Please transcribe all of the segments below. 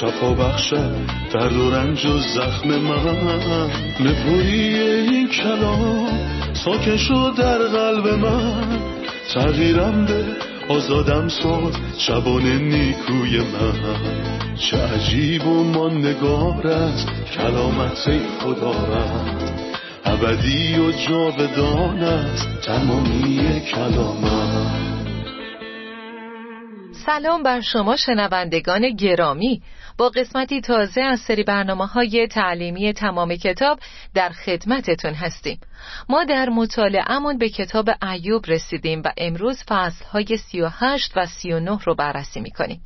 شفا بخشد درد و رنج و زخم من. نپویی این کلام ساکن شد در قلب من. تغییرم به آزادم ساد شبان نیکوی من. چه عجیب و ماندگار است کلامت خدا رد ابدی و جاودان است تمامی کلامت سلام بر شما شنوندگان گرامی. با قسمتی تازه از سری برنامه های تعلیمی تمام کتاب در خدمتتون هستیم. ما در مطالعهمون به کتاب ایوب رسیدیم و امروز فصل های 38 و 39 رو بررسی می‌کنیم.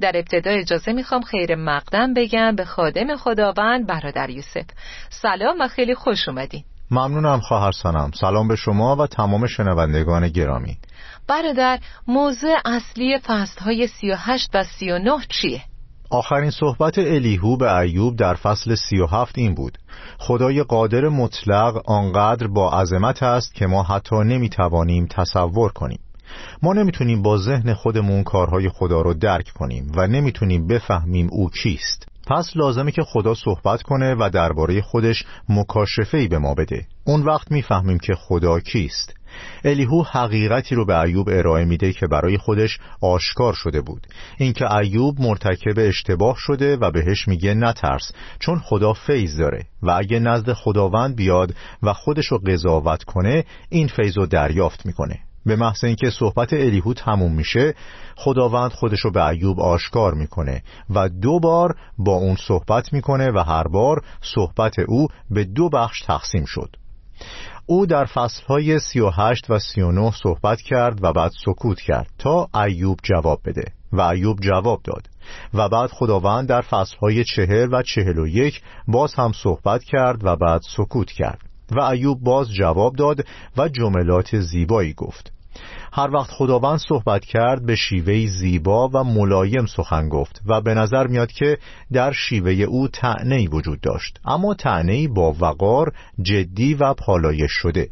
در ابتدا اجازه می‌خوام خیر مقدم بگم به خادم خداوند برادر یوسف. سلام و خیلی خوش اومدین. ممنونم خواهر سانم سلام به شما و تمام شنوندگان گرامی. برادر موضوع اصلی فصل های 38 و 39 چیه؟ آخرین صحبت الیهو به ایوب در فصل 37 این بود. خدای قادر مطلق آنقدر با عظمت است که ما حتی نمی‌توانیم تصور کنیم. ما نمی‌تونیم با ذهن خودمون کارهای خدا رو درک کنیم و نمی‌تونیم بفهمیم او کیست پس لازمه که خدا صحبت کنه و درباره خودش مکاشفه به ما بده. اون وقت می‌فهمیم که خدا کیست. الیهو حقیقتی رو به ایوب ارائه میده که برای خودش آشکار شده بود. اینکه ایوب مرتکب اشتباه شده و بهش میگه نترس چون خدا فیض داره و اگه نزد خداوند بیاد و خودش رو قضاوت کنه این فیض رو دریافت می‌کنه. به محض اینکه صحبت الیهو تموم میشه خداوند خودش رو به ایوب آشکار می‌کنه و دو بار با اون صحبت می‌کنه و هر بار صحبت او به دو بخش تقسیم شد. او در فصلهای سی و هشت و سی و نه صحبت کرد و بعد سکوت کرد تا ایوب جواب بده. و ایوب جواب داد. و بعد خداوند در فصلهای چهل و چهل و یک باز هم صحبت کرد و بعد سکوت کرد. و ایوب باز جواب داد و جملات زیبایی گفت. هر وقت خداوند صحبت کرد به شیوه زیبا و ملایم سخن گفت و به نظر میاد که در شیوه او تعنی وجود داشت. اما تعنی با وقار جدی و پالایش شده.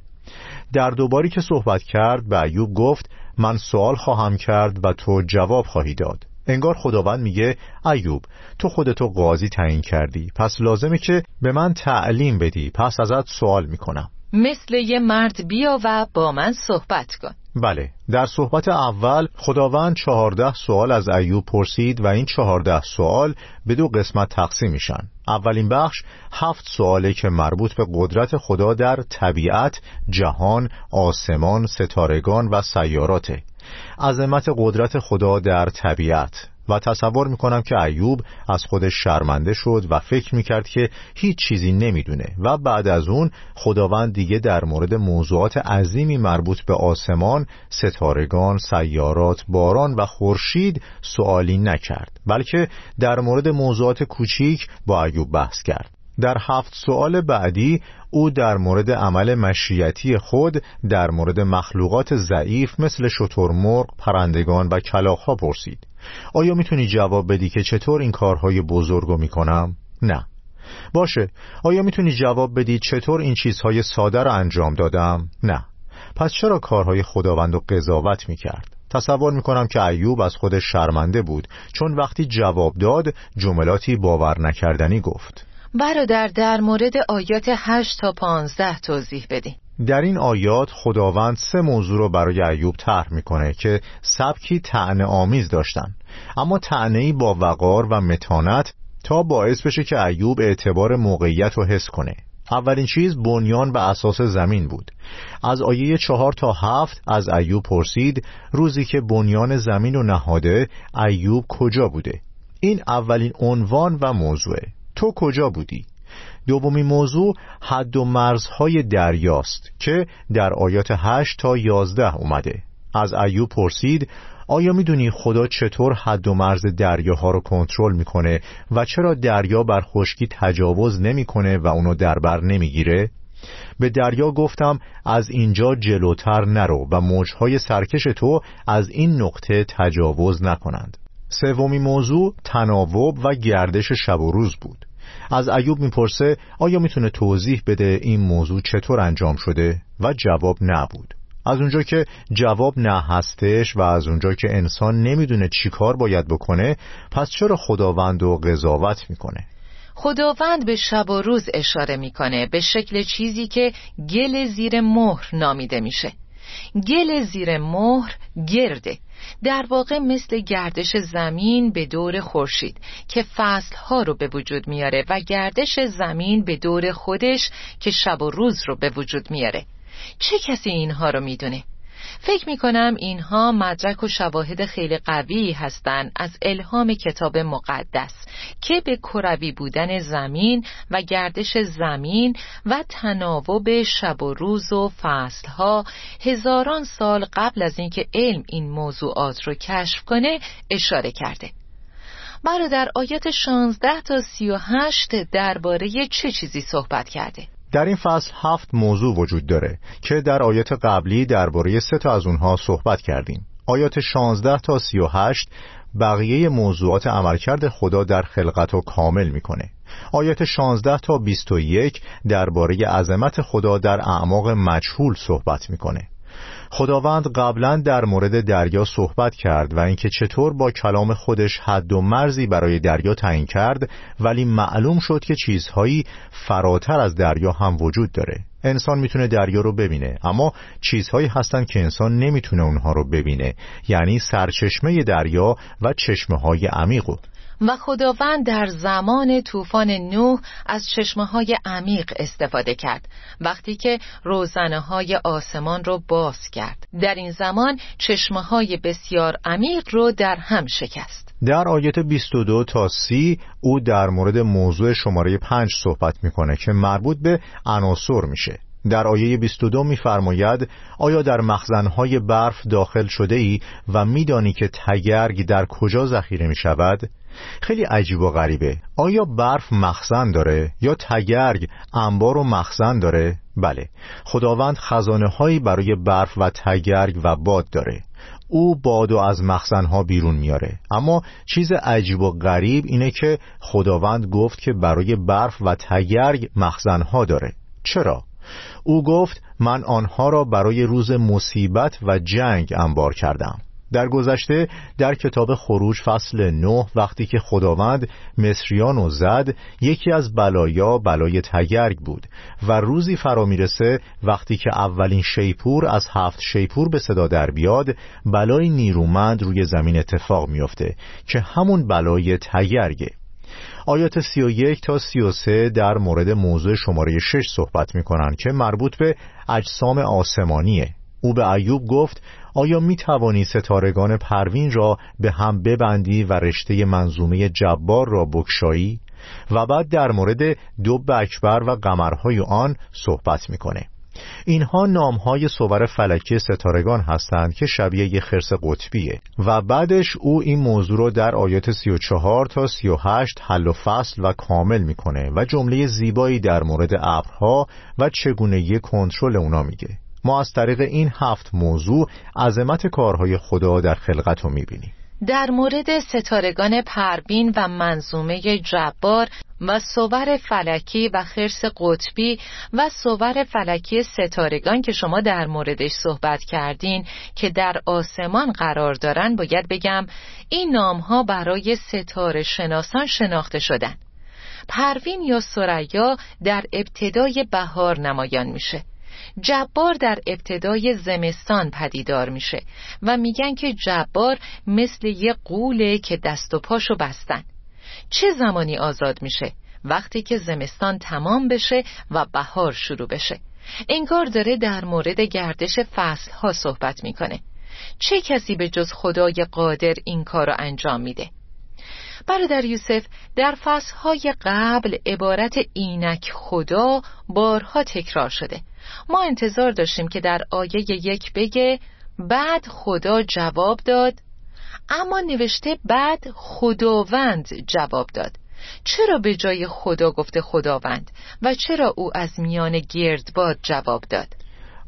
در دوباری که صحبت کرد به ایوب گفت من سوال خواهم کرد و تو جواب خواهی داد. انگار خداوند میگه ایوب تو خودتو قاضی تعیین کردی. پس لازمه که به من تعلیم بدی. پس ازت سوال می‌کنم. مثل یه مرد بیا و با من صحبت کن. بله در صحبت اول خداوند چهارده سوال از ایوب پرسید و این چهارده سوال به دو قسمت تقسیم میشن. اولین بخش هفت سواله که مربوط به قدرت خدا در طبیعت، جهان، آسمان، ستارگان و سیاراته عظمت قدرت خدا در طبیعت. و تصور می‌کنم که ایوب از خودش شرمنده شد و فکر می‌کرد که هیچ چیزی نمی‌دونه و بعد از اون خداوند دیگه در مورد موضوعات عظیمی مربوط به آسمان، ستارگان، سیارات، باران و خورشید سوالی نکرد بلکه در مورد موضوعات کوچیک با ایوب بحث کرد. در هفت سوال بعدی او در مورد عمل مشیتی خود در مورد مخلوقات ضعیف مثل شترمرغ، پرندگان و کلاخها پرسید. آیا می‌تونی جواب بدی که چطور این کارهای بزرگو می‌کنم؟ نه باشه آیا می‌تونی جواب بدی چطور این چیزهای ساده رو انجام دادم؟ نه پس چرا کارهای خداوند رو قضاوت می‌کرد؟ تصور می‌کنم که ایوب از خودش شرمنده بود چون وقتی جواب داد جملاتی باور نکردنی گفت برادر در مورد آیات 8 تا 15 توضیح بدین در این آیات خداوند سه موضوع رو برای ایوب طرح می‌کنه که سبکی تعنه آمیز داشتن. اما تعنی با وقار و متانت تا باعث بشه که ایوب اعتبار موقعیت رو حس کنه. اولین چیز بنیان و اساس زمین بود. از آیه چهار تا هفت از ایوب پرسید روزی که بنیان زمین و نهاده ایوب کجا بوده؟ این اولین عنوان و موضوعه. تو کجا بودی؟ دومی موضوع حد و مرزهای دریاست که در آیات 8 تا 11 اومده. از ایوب پرسید آیا می‌دونی خدا چطور حد و مرز دریاها رو کنترل می‌کنه و چرا دریا بر خشکی تجاوز نمی‌کنه و اونو دربر نمی‌گیره؟ به دریا گفتم از اینجا جلوتر نرو و موجهای سرکش تو از این نقطه تجاوز نکنند. سومی موضوع تناوب و گردش شب و روز بود. از ایوب می‌پرسه آیا می‌تونه توضیح بده این موضوع چطور انجام شده؟ و جواب نبود. از اونجا که جواب نه هستش و از اونجا که انسان نمی‌دونه چی کار باید بکنه پس چرا خداوند و قضاوت می‌کنه؟ خداوند به شب و روز اشاره می‌کنه به شکل چیزی که گل زیر مهر نامیده میشه. گل زیر مهر گرده. در واقع مثل گردش زمین به دور خورشید که فصلها رو به وجود میاره و گردش زمین به دور خودش که شب و روز رو به وجود میاره چه کسی اینها رو می‌دونه؟ فکر می کنم اینها مدرک و شواهد خیلی قوی هستند از الهام کتاب مقدس که به کروی بودن زمین و گردش زمین و تناوب شب و روز و فصلها هزاران سال قبل از اینکه علم این موضوعات رو کشف کنه اشاره کرده برادر آیات 16 تا 38 درباره چه چیزی صحبت کرده؟ در این فصل هفت موضوع وجود داره که در آیات قبلی درباره سه تا از اونها صحبت کردیم. آیات 16 تا 38 بقیه موضوعات عملکرد خدا در خلقت رو کامل می‌کنه. آیات 16 تا 21 درباره عظمت خدا در اعماق مجهول صحبت می‌کنه. خداوند قبلا در مورد دریا صحبت کرد و اینکه چطور با کلام خودش حد و مرزی برای دریا تعیین کرد ولی معلوم شد که چیزهایی فراتر از دریا هم وجود داره. انسان می‌تونه دریا رو ببینه اما چیزهایی هستن که انسان نمی‌تونه اونها رو ببینه یعنی سرچشمه دریا و چشمه های عمیقو و خداوند در زمان طوفان نوح از چشمه های عمیق استفاده کرد وقتی که روزنه های آسمان رو باز کرد. در این زمان چشمه های بسیار عمیق رو در هم شکست. در آیت 22 تا 30 او در مورد موضوع شماره 5 صحبت می‌کنه که مربوط به عناصر میشه. در آیه 22 میفرماید آیا در مخزنهای برف داخل شده ای و میدانی که تگرگ در کجا ذخیره می شود؟ خیلی عجیب و غریبه. آیا برف مخزن داره یا تگرگ انبار و مخزن داره؟ بله. خداوند خزانه هایی برای برف و تگرگ و باد داره. او بادو از مخزنها بیرون میاره. اما چیز عجیب و غریب اینه که خداوند گفت که برای برف و تگرگ مخزنها داره. چرا؟ او گفت من آنها را برای روز مصیبت و جنگ انبار کردم. در گذشته در کتاب خروج فصل نه وقتی که خداوند مصریان و زد یکی از بلایا بلای تگرگ بود و روزی فرا می‌رسه وقتی که اولین شیپور از هفت شیپور به صدا در بیاد بلای نیرومند روی زمین اتفاق میافته که همون بلای تگرگه. آیات 31 تا 33 در مورد موضوع شماره 6 صحبت می‌کنن که مربوط به اجسام آسمانیه. او به ایوب گفت آیا می توانی ستارگان پروین را به هم ببندی و رشته منظومه جبار را بکشایی؟ و بعد در مورد دو اکبر و قمرهای آن صحبت می‌کنه. اینها نامهای صور فلکی ستارگان هستند که شبیه یه خرس قطبیه و بعدش او این موضوع رو در آیات 34 تا 38 حل و فصل و کامل می‌کنه و جمله زیبایی در مورد ابرها و چگونگی کنترل اونا میگه ما از طریق این هفت موضوع عظمت کارهای خدا در خلقت رو می‌بینیم. در مورد ستارگان پربین و منظومه جبار و صور فلکی و خرس قطبی و صور فلکی ستارگان که شما در موردش صحبت کردین که در آسمان قرار دارن باید بگم این نامها برای ستاره شناسان شناخته شدن. پروین یا سریا در ابتدای بهار نمایان میشه. جبار در ابتدای زمستان پدیدار میشه و میگن که جبار مثل یه قوله که دست و پاشو بستن چه زمانی آزاد میشه؟ وقتی که زمستان تمام بشه و بهار شروع بشه انگار داره در مورد گردش فصل ها صحبت می‌کنه چه کسی به جز خدای قادر این کار رو انجام میده؟ برادر یوسف در فصلهای قبل عبارت اینک خدا بارها تکرار شده. ما انتظار داشتیم که در آیه یک بگه بعد خدا جواب داد اما نوشته بعد خداوند جواب داد. چرا به جای خدا گفته خداوند و چرا او از میان گردباد جواب داد؟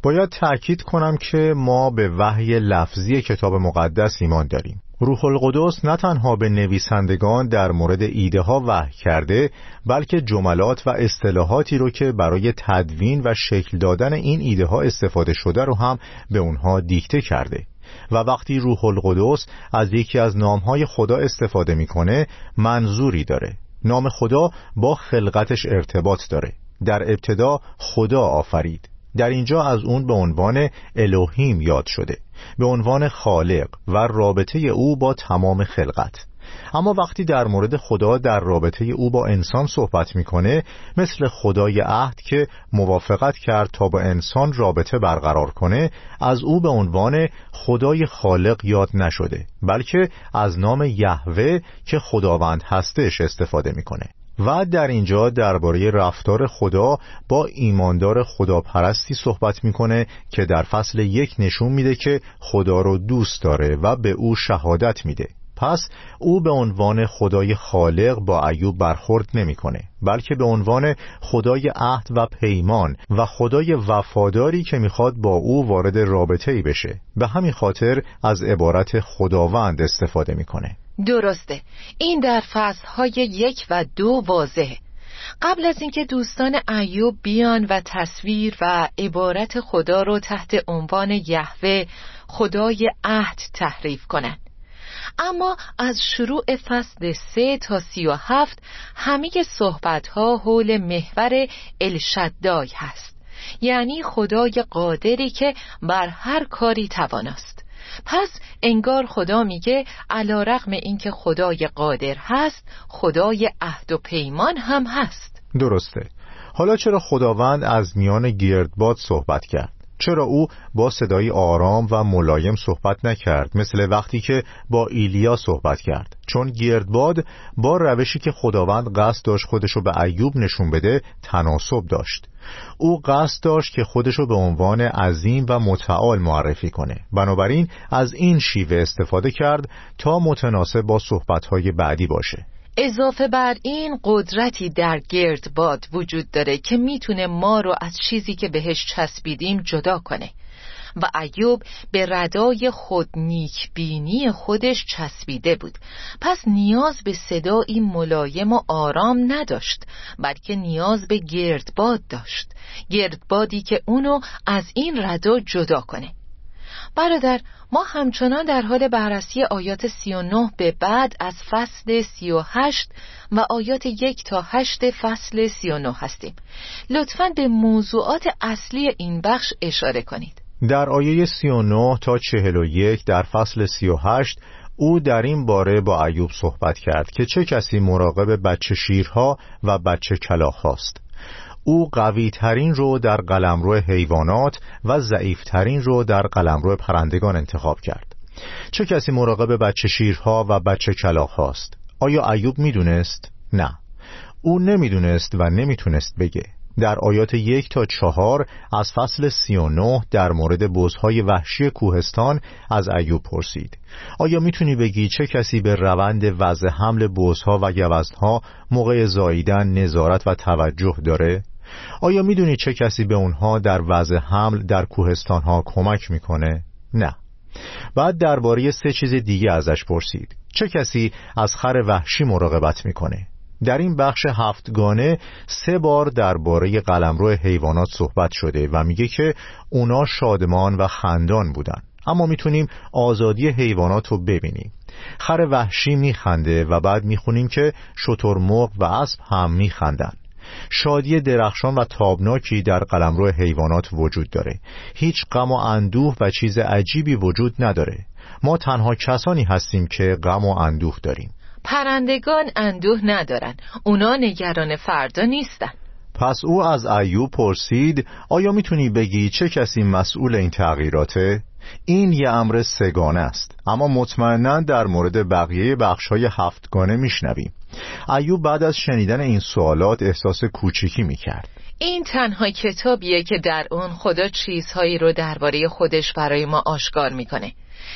باید تأکید کنم که ما به وحی لفظی کتاب مقدس ایمان داریم. روح القدس نه تنها به نویسندگان در مورد ایده ها وحی کرده بلکه جملات و اصطلاحاتی رو که برای تدوین و شکل دادن این ایده ها استفاده شده رو هم به اونها دیکته کرده. و وقتی روح القدس از یکی از نامهای خدا استفاده می‌کنه منظوری داره. نام خدا با خلقتش ارتباط داره. در ابتدا خدا آفرید. در اینجا از اون به عنوان الوهیم یاد شده به عنوان خالق و رابطه او با تمام خلقت. اما وقتی در مورد خدا در رابطه او با انسان صحبت می‌کنه مثل خدای عهد که موافقت کرد تا با انسان رابطه برقرار کنه از او به عنوان خدای خالق یاد نشده بلکه از نام یهوه که خداوند هستش استفاده می‌کنه. و در اینجا درباره رفتار خدا با ایماندار خداپرستی صحبت می‌کنه که در فصل یک نشون میده که خدا رو دوست داره و به او شهادت میده. پس او به عنوان خدای خالق با ایوب برخورد نمی‌کنه بلکه به عنوان خدای عهد و پیمان و خدای وفاداری که می‌خواد با او وارد رابطه ای بشه. به همین خاطر از عبارت خداوند استفاده می‌کنه. درسته. این در های یک و دو واضحه. قبل از اینکه دوستان ایوب بیان و تصویر و عبارت خدا رو تحت عنوان یهوه خدای عهد تحریف کنند. اما از شروع فصل سه تا سی و هفت همه صحبت ها حول محور الشدای هست. یعنی خدای قادری که بر هر کاری تواناست. پس انگار خدا میگه علا رقم اینکه خدای قادر هست خدای عهد و پیمان هم هست. درسته. حالا چرا خداوند از میان گردباد صحبت کرد؟ چرا او با صدای آرام و ملایم صحبت نکرد؟ مثل وقتی که با ایلیا صحبت کرد. چون گردباد با روشی که خداوند قصد داشت خودشو به ایوب نشون بده تناسب داشت. او قصد داشت که خودشو به عنوان عظیم و متعال معرفی کنه. بنابراین از این شیوه استفاده کرد تا متناسب با صحبتهای بعدی باشه. اضافه بر این قدرتی در گرد باد وجود داره که می‌تونه ما رو از چیزی که بهش چسبیدیم جدا کنه. و ایوب به ردای خود بینی خودش چسبیده بود. پس نیاز به صدایی ملایم و آرام نداشت بلکه نیاز به گردباد داشت. گردبادی که اونو از این ردا جدا کنه. برادر ما همچنان در حال بررسی آیات 39 به بعد از فصل 38 و آیات یک تا 8 فصل 39 هستیم. لطفا به موضوعات اصلی این بخش اشاره کنید. در آیه 39 تا 41 در فصل 38 او در این باره با ایوب صحبت کرد که چه کسی مراقب بچه شیرها و بچه کلاخ هاست او قوی ترین رو در قلمرو حیوانات و ضعیف ترین رو در قلمرو پرندگان انتخاب کرد. چه کسی مراقب بچه شیرها و بچه کلاخ هاست آیا ایوب می‌دونست؟ نه. او نمی‌دونست و نمی‌تونست بگه. در آیات یک تا چهار از فصل سی و نه در مورد بزهای وحشی کوهستان از ایوب پرسید. آیا می‌تونی بگی چه کسی به روند وضع حمل بزها و گوزنها موقع زاییدن نظارت و توجه داره؟ آیا می‌دونی چه کسی به اونها در وضع حمل در کوهستانها کمک می‌کنه؟ نه. بعد درباره سه چیز دیگه ازش پرسید. چه کسی از خر وحشی مراقبت می‌کنه؟ در این بخش هفتگانه سه بار درباره قلمرو حیوانات صحبت شده و میگه که اونا شادمان و خندان بودن. اما می‌تونیم آزادی حیوانات رو ببینیم. خر وحشی میخنده و بعد می‌خونیم که شترمرغ و اسب هم میخندن. شادی درخشان و تابناکی در قلمرو حیوانات وجود داره. هیچ غم و اندوه و چیز عجیبی وجود نداره. ما تنها کسانی هستیم که غم و اندوه داریم. پرندگان اندوه ندارن. اونا نگران فردا نیستن. پس او از ایوب پرسید آیا می‌تونی بگی چه کسی مسئول این تغییراته؟ این یه امر سگانه است. اما مطمئنا در مورد بقیه بخشهای هفتگانه میشنویم. ایوب بعد از شنیدن این سوالات احساس کوچیکی می‌کرد. این تنها کتابیه که در اون خدا چیزهایی رو درباره خودش برای ما آشکار می‌کنه.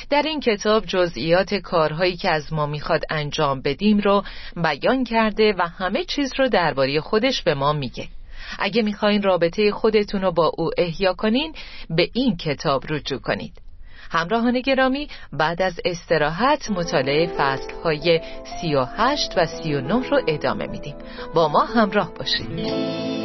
در این کتاب جزئیات کارهایی که از ما می‌خواد انجام بدیم رو بیان کرده و همه چیز رو درباره خودش به ما میگه. اگه می‌خواین رابطه خودتون رو با او احیا کنین به این کتاب رجوع کنید. همراهان گرامی بعد از استراحت مطالعه فصل های سی و هشت و سی و نه رو ادامه میدیم. با ما همراه باشید.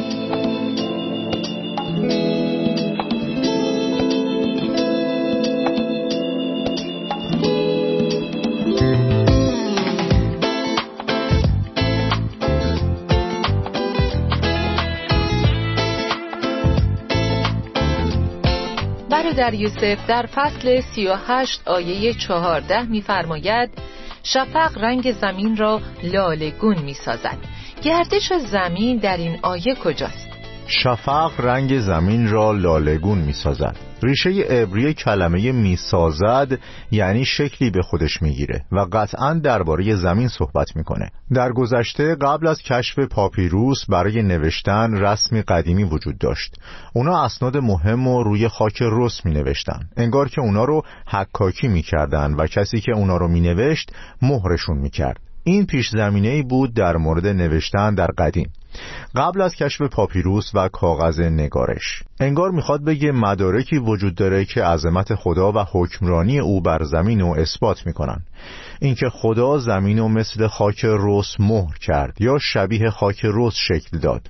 در یوسف در فصل سی و هشت آیه چهارده میفرماید شفق رنگ زمین را لالگون می سازد گردش زمین در این آیه کجاست؟ شفق رنگ زمین را لالگون می سازد ریشه عبری کلمه می‌سازد یعنی شکلی به خودش می‌گیره و قطعا درباره زمین صحبت می‌کنه. در گذشته قبل از کشف پاپیروس برای نوشتن رسمی قدیمی وجود داشت. اونا اسناد مهم و روی خاک رس می نوشتن انگار که اونا رو حکاکی می‌کردن و کسی که اونا رو می نوشت مهرشون می‌کرد. این پیش زمینه بود در مورد نوشتن در قدیم. قبل از کشف پاپیروس و کاغذ نگارش. انگار می‌خواد بگه مدارکی وجود داره که عظمت خدا و حکمرانی او بر زمین رو اثبات می‌کنن. اینکه خدا زمین رو مثل خاک رس مهر کرد یا شبیه خاک رس شکل داد.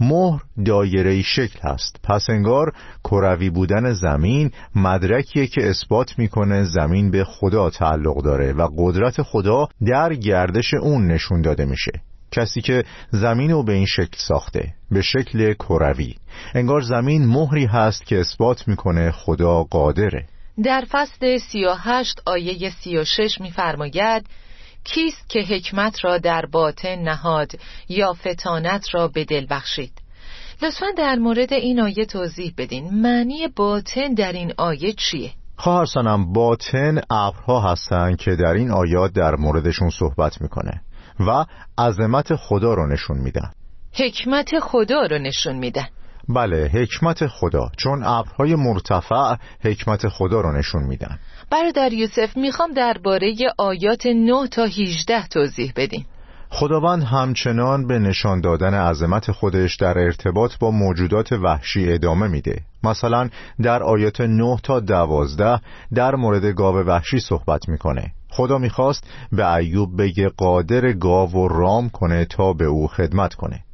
مهر دایره شکل هست. پس انگار کروی بودن زمین مدرکیه که اثبات می‌کنه زمین به خدا تعلق داره و قدرت خدا در گردش اون نشون داده میشه. کسی که زمین رو به این شکل ساخته به شکل کروی. انگار زمین مهری هست که اثبات می‌کنه خدا قادره. در فصل سی و هشت آیه سی و شش میفرماید کیست که حکمت را در باطن نهاد یا فتانت را به دل بخشید؟ لطفا در مورد این آیه توضیح بدین. معنی باطن در این آیه چیه؟ خواهر سنم باطن ابرها هستند که در این آیات در موردشون صحبت می‌کنه و عظمت خدا رو نشون میدن. حکمت خدا رو نشون میدن. بله حکمت خدا. چون ابرهای مرتفع حکمت خدا رو نشون میدن. برادر یوسف می‌خوام درباره آیات 9 تا 18 توضیح بدیم. خداوند همچنان به نشان دادن عظمت خودش در ارتباط با موجودات وحشی ادامه میده. مثلا در آیات 9 تا 12 در مورد گاو وحشی صحبت می‌کنه. خدا می‌خواست به ایوب بگه قادر گاو و رام کنه تا به او خدمت کنه.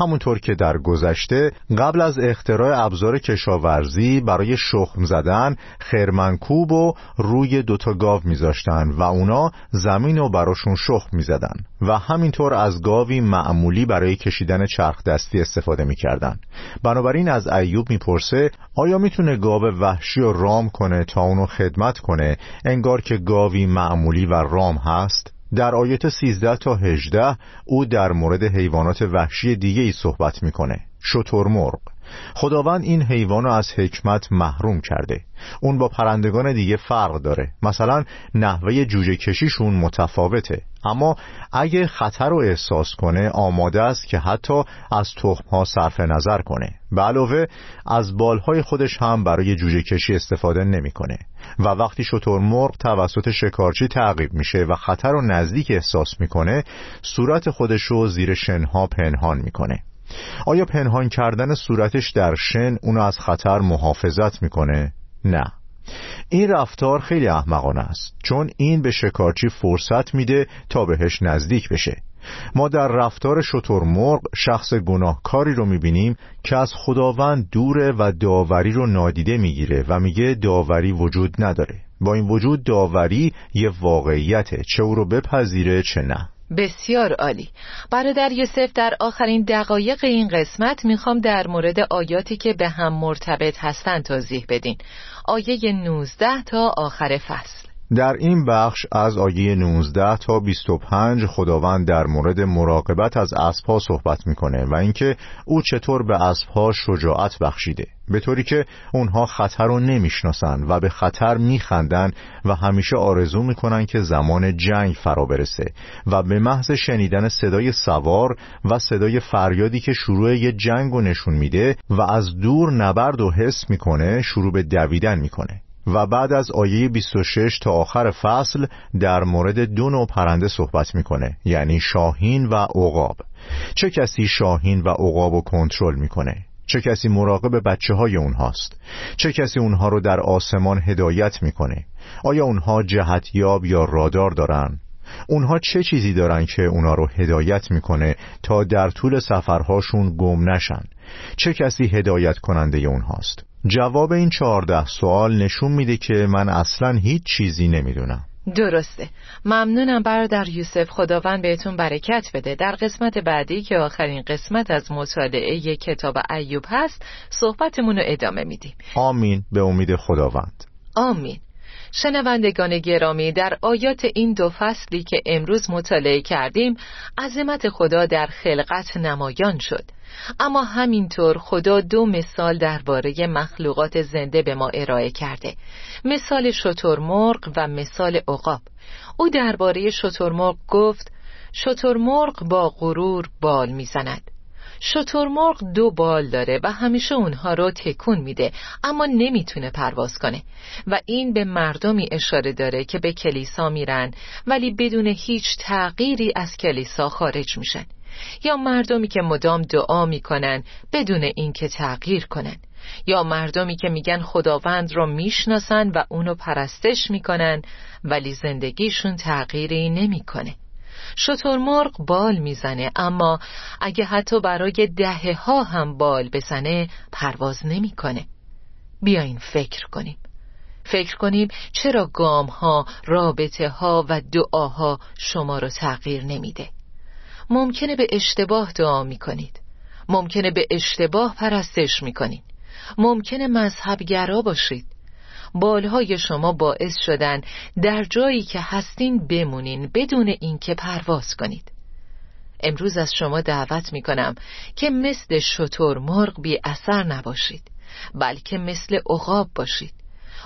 همونطور که در گذشته قبل از اختراع ابزار کشاورزی برای شخم زدن خرمنکوب و روی دوتا گاو میذاشتن و اونا زمین و براشون شخم می‌زدن و همینطور از گاوی معمولی برای کشیدن چرخ دستی استفاده می‌کردن. بنابراین از ایوب می‌پرسه آیا می‌تونه گاو وحشی و رام کنه تا اونو خدمت کنه؟ انگار که گاوی معمولی و رام هست. در آیت 13 تا 18 او در مورد حیوانات وحشی دیگه ای صحبت می‌کنه. شترمرغ. خداوند این حیوان رو از حکمت محروم کرده. اون با پرندگان دیگه فرق داره. مثلا نحوه جوجه کشیشون متفاوته. اما اگه خطر رو احساس کنه آماده است که حتی از تخم ها صرف نظر کنه. به علاوه از بالهای خودش هم برای جوجه کشی استفاده نمی‌کنه. و وقتی مرغ توسط شکارچی تعقیب میشه و خطر رو نزدیک احساس می‌کنه صورت خودش رو زیر شنها پنهان می‌کنه. آیا پنهان کردن صورتش در شن اونو از خطر محافظت می‌کنه؟ نه. این رفتار خیلی احمقانه است چون این به شکارچی فرصت میده تا بهش نزدیک بشه. ما در رفتار شترمرغ شخص گناهکاری رو می‌بینیم که از خداوند دوره و داوری رو نادیده می‌گیره و میگه داوری وجود نداره. با این وجود داوری یه واقعیته چه او رو بپذیره چه نه. بسیار عالی. برادر یوسف در آخرین دقایق این قسمت می‌خوام در مورد آیاتی که به هم مرتبط هستند توضیح بدین. آیه 19 تا آخر فصل. در این بخش از آیه 19 تا 25 خداوند در مورد مراقبت از اسبها صحبت می‌کنه و اینکه او چطور به اسبها شجاعت بخشیده. به طوری که اونها خطر رو نمی‌شناسن و به خطر میخندن و همیشه آرزو می‌کنن که زمان جنگ فرا برسه و به محض شنیدن صدای سوار و صدای فریادی که شروع یه جنگ رو نشون میده و از دور نبرد و حس می‌کنه شروع به دویدن می‌کنه. و بعد از آیه 26 تا آخر فصل در مورد دو نوع پرنده صحبت می‌کنه یعنی شاهین و عقاب. چه کسی شاهین و عقاب رو کنترل می‌کنه؟ چه کسی مراقب بچه های اونهاست؟ چه کسی اونها رو در آسمان هدایت می‌کنه؟ آیا اونها جهتیاب یا رادار دارن؟ اونها چه چیزی دارن که اونها رو هدایت می‌کنه تا در طول سفرهاشون گم نشن؟ چه کسی هدایت کننده اونهاست؟ جواب این چهارده سوال نشون میده که من اصلا هیچ چیزی نمی‌دونم. درسته. ممنونم برادر یوسف. خداوند بهتون برکت بده. در قسمت بعدی که آخرین قسمت از مطالعه کتاب ایوب هست صحبتمون رو ادامه میدیم. آمین. به امید خداوند. آمین. شنوندگان گرامی در آیات این دو فصلی که امروز مطالعه کردیم عظمت خدا در خلقت نمایان شد. اما همینطور خدا دو مثال درباره مخلوقات زنده به ما ارائه کرده. مثال شترمرغ و مثال عقاب. او درباره شترمرغ گفت شترمرغ با غرور بال می‌زند. شترمرغ دو بال داره و همیشه اونها رو تکون میده اما نمی‌تونه پرواز کنه. و این به مردمی اشاره داره که به کلیسا میرن ولی بدون هیچ تغییری از کلیسا خارج میشن. یا مردمی که مدام دعا می‌کنن بدون اینکه تغییر کنن. یا مردمی که میگن خداوند رو می‌شناسن و اونو پرستش می‌کنن ولی زندگیشون تغییری نمی‌کنه. شترمرغ بال می‌زنه اما اگه حتی برای دهه ها هم بال بزنه پرواز نمی‌کنه. بیاین فکر کنیم. فکر کنیم چرا گام ها، رابطه ها و دعاها شما رو تغییر نمیده. ممکنه به اشتباه دعا می‌کنید. ممکنه به اشتباه پرستش می‌کنید. ممکنه مذهبگرا باشید. بالهای شما باعث شدن در جایی که هستین بمونین بدون اینکه پرواز کنید. امروز از شما دعوت می کنم که مثل شطور مرغ بی اثر نباشید بلکه مثل عقاب باشید.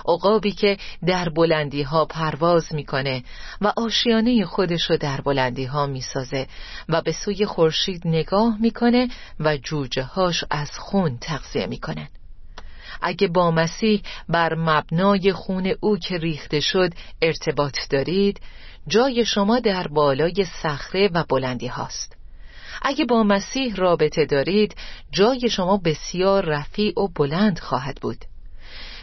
عقابی که در بلندی ها پرواز می‌کنه و آشیانه خودش رو در بلندی ها می‌سازه و به سوی خورشید نگاه می‌کنه و جوجه هاش از خون تغذیه می‌کنن. اگه با مسیح بر مبنای خون او که ریخته شد ارتباط دارید جای شما در بالای صخره و بلندی هاست. اگه با مسیح رابطه دارید جای شما بسیار رفیع و بلند خواهد بود.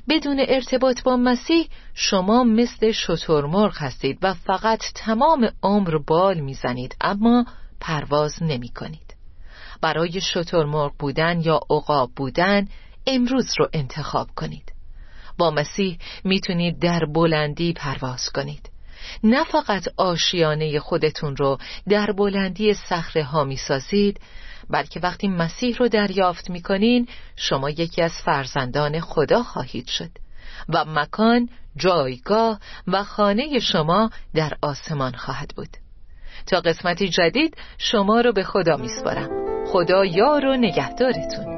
بدون ارتباط با مسیح شما مثل شترمرغ هستید و فقط تمام عمر بال می‌زنید اما پرواز نمی کنید برای شترمرغ بودن یا عقاب بودن امروز رو انتخاب کنید. با مسیح می‌تونید در بلندی پرواز کنید. نه فقط آشیانه خودتون رو در بلندی صخره ها می‌سازید بلکه وقتی مسیح رو دریافت می‌کنین شما یکی از فرزندان خدا خواهید شد و مکان جایگاه و خانه شما در آسمان خواهد بود. تا قسمتی جدید شما رو به خدا میسپارم. خدا یار و نگهدارتون.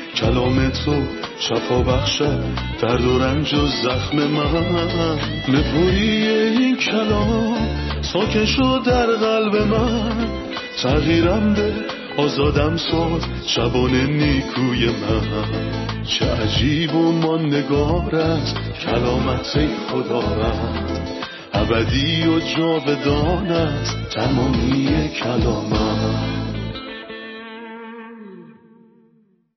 کلام تو شفا بخشد درد و رنج و زخم من. نپوری این کلام ساکن شد در قلب من. تغییرم به آزادم ساز شبان نیکوی من. چه عجیب و ماندگار است کلامت خدا رد ابدی و جاودان است تمامی کلامت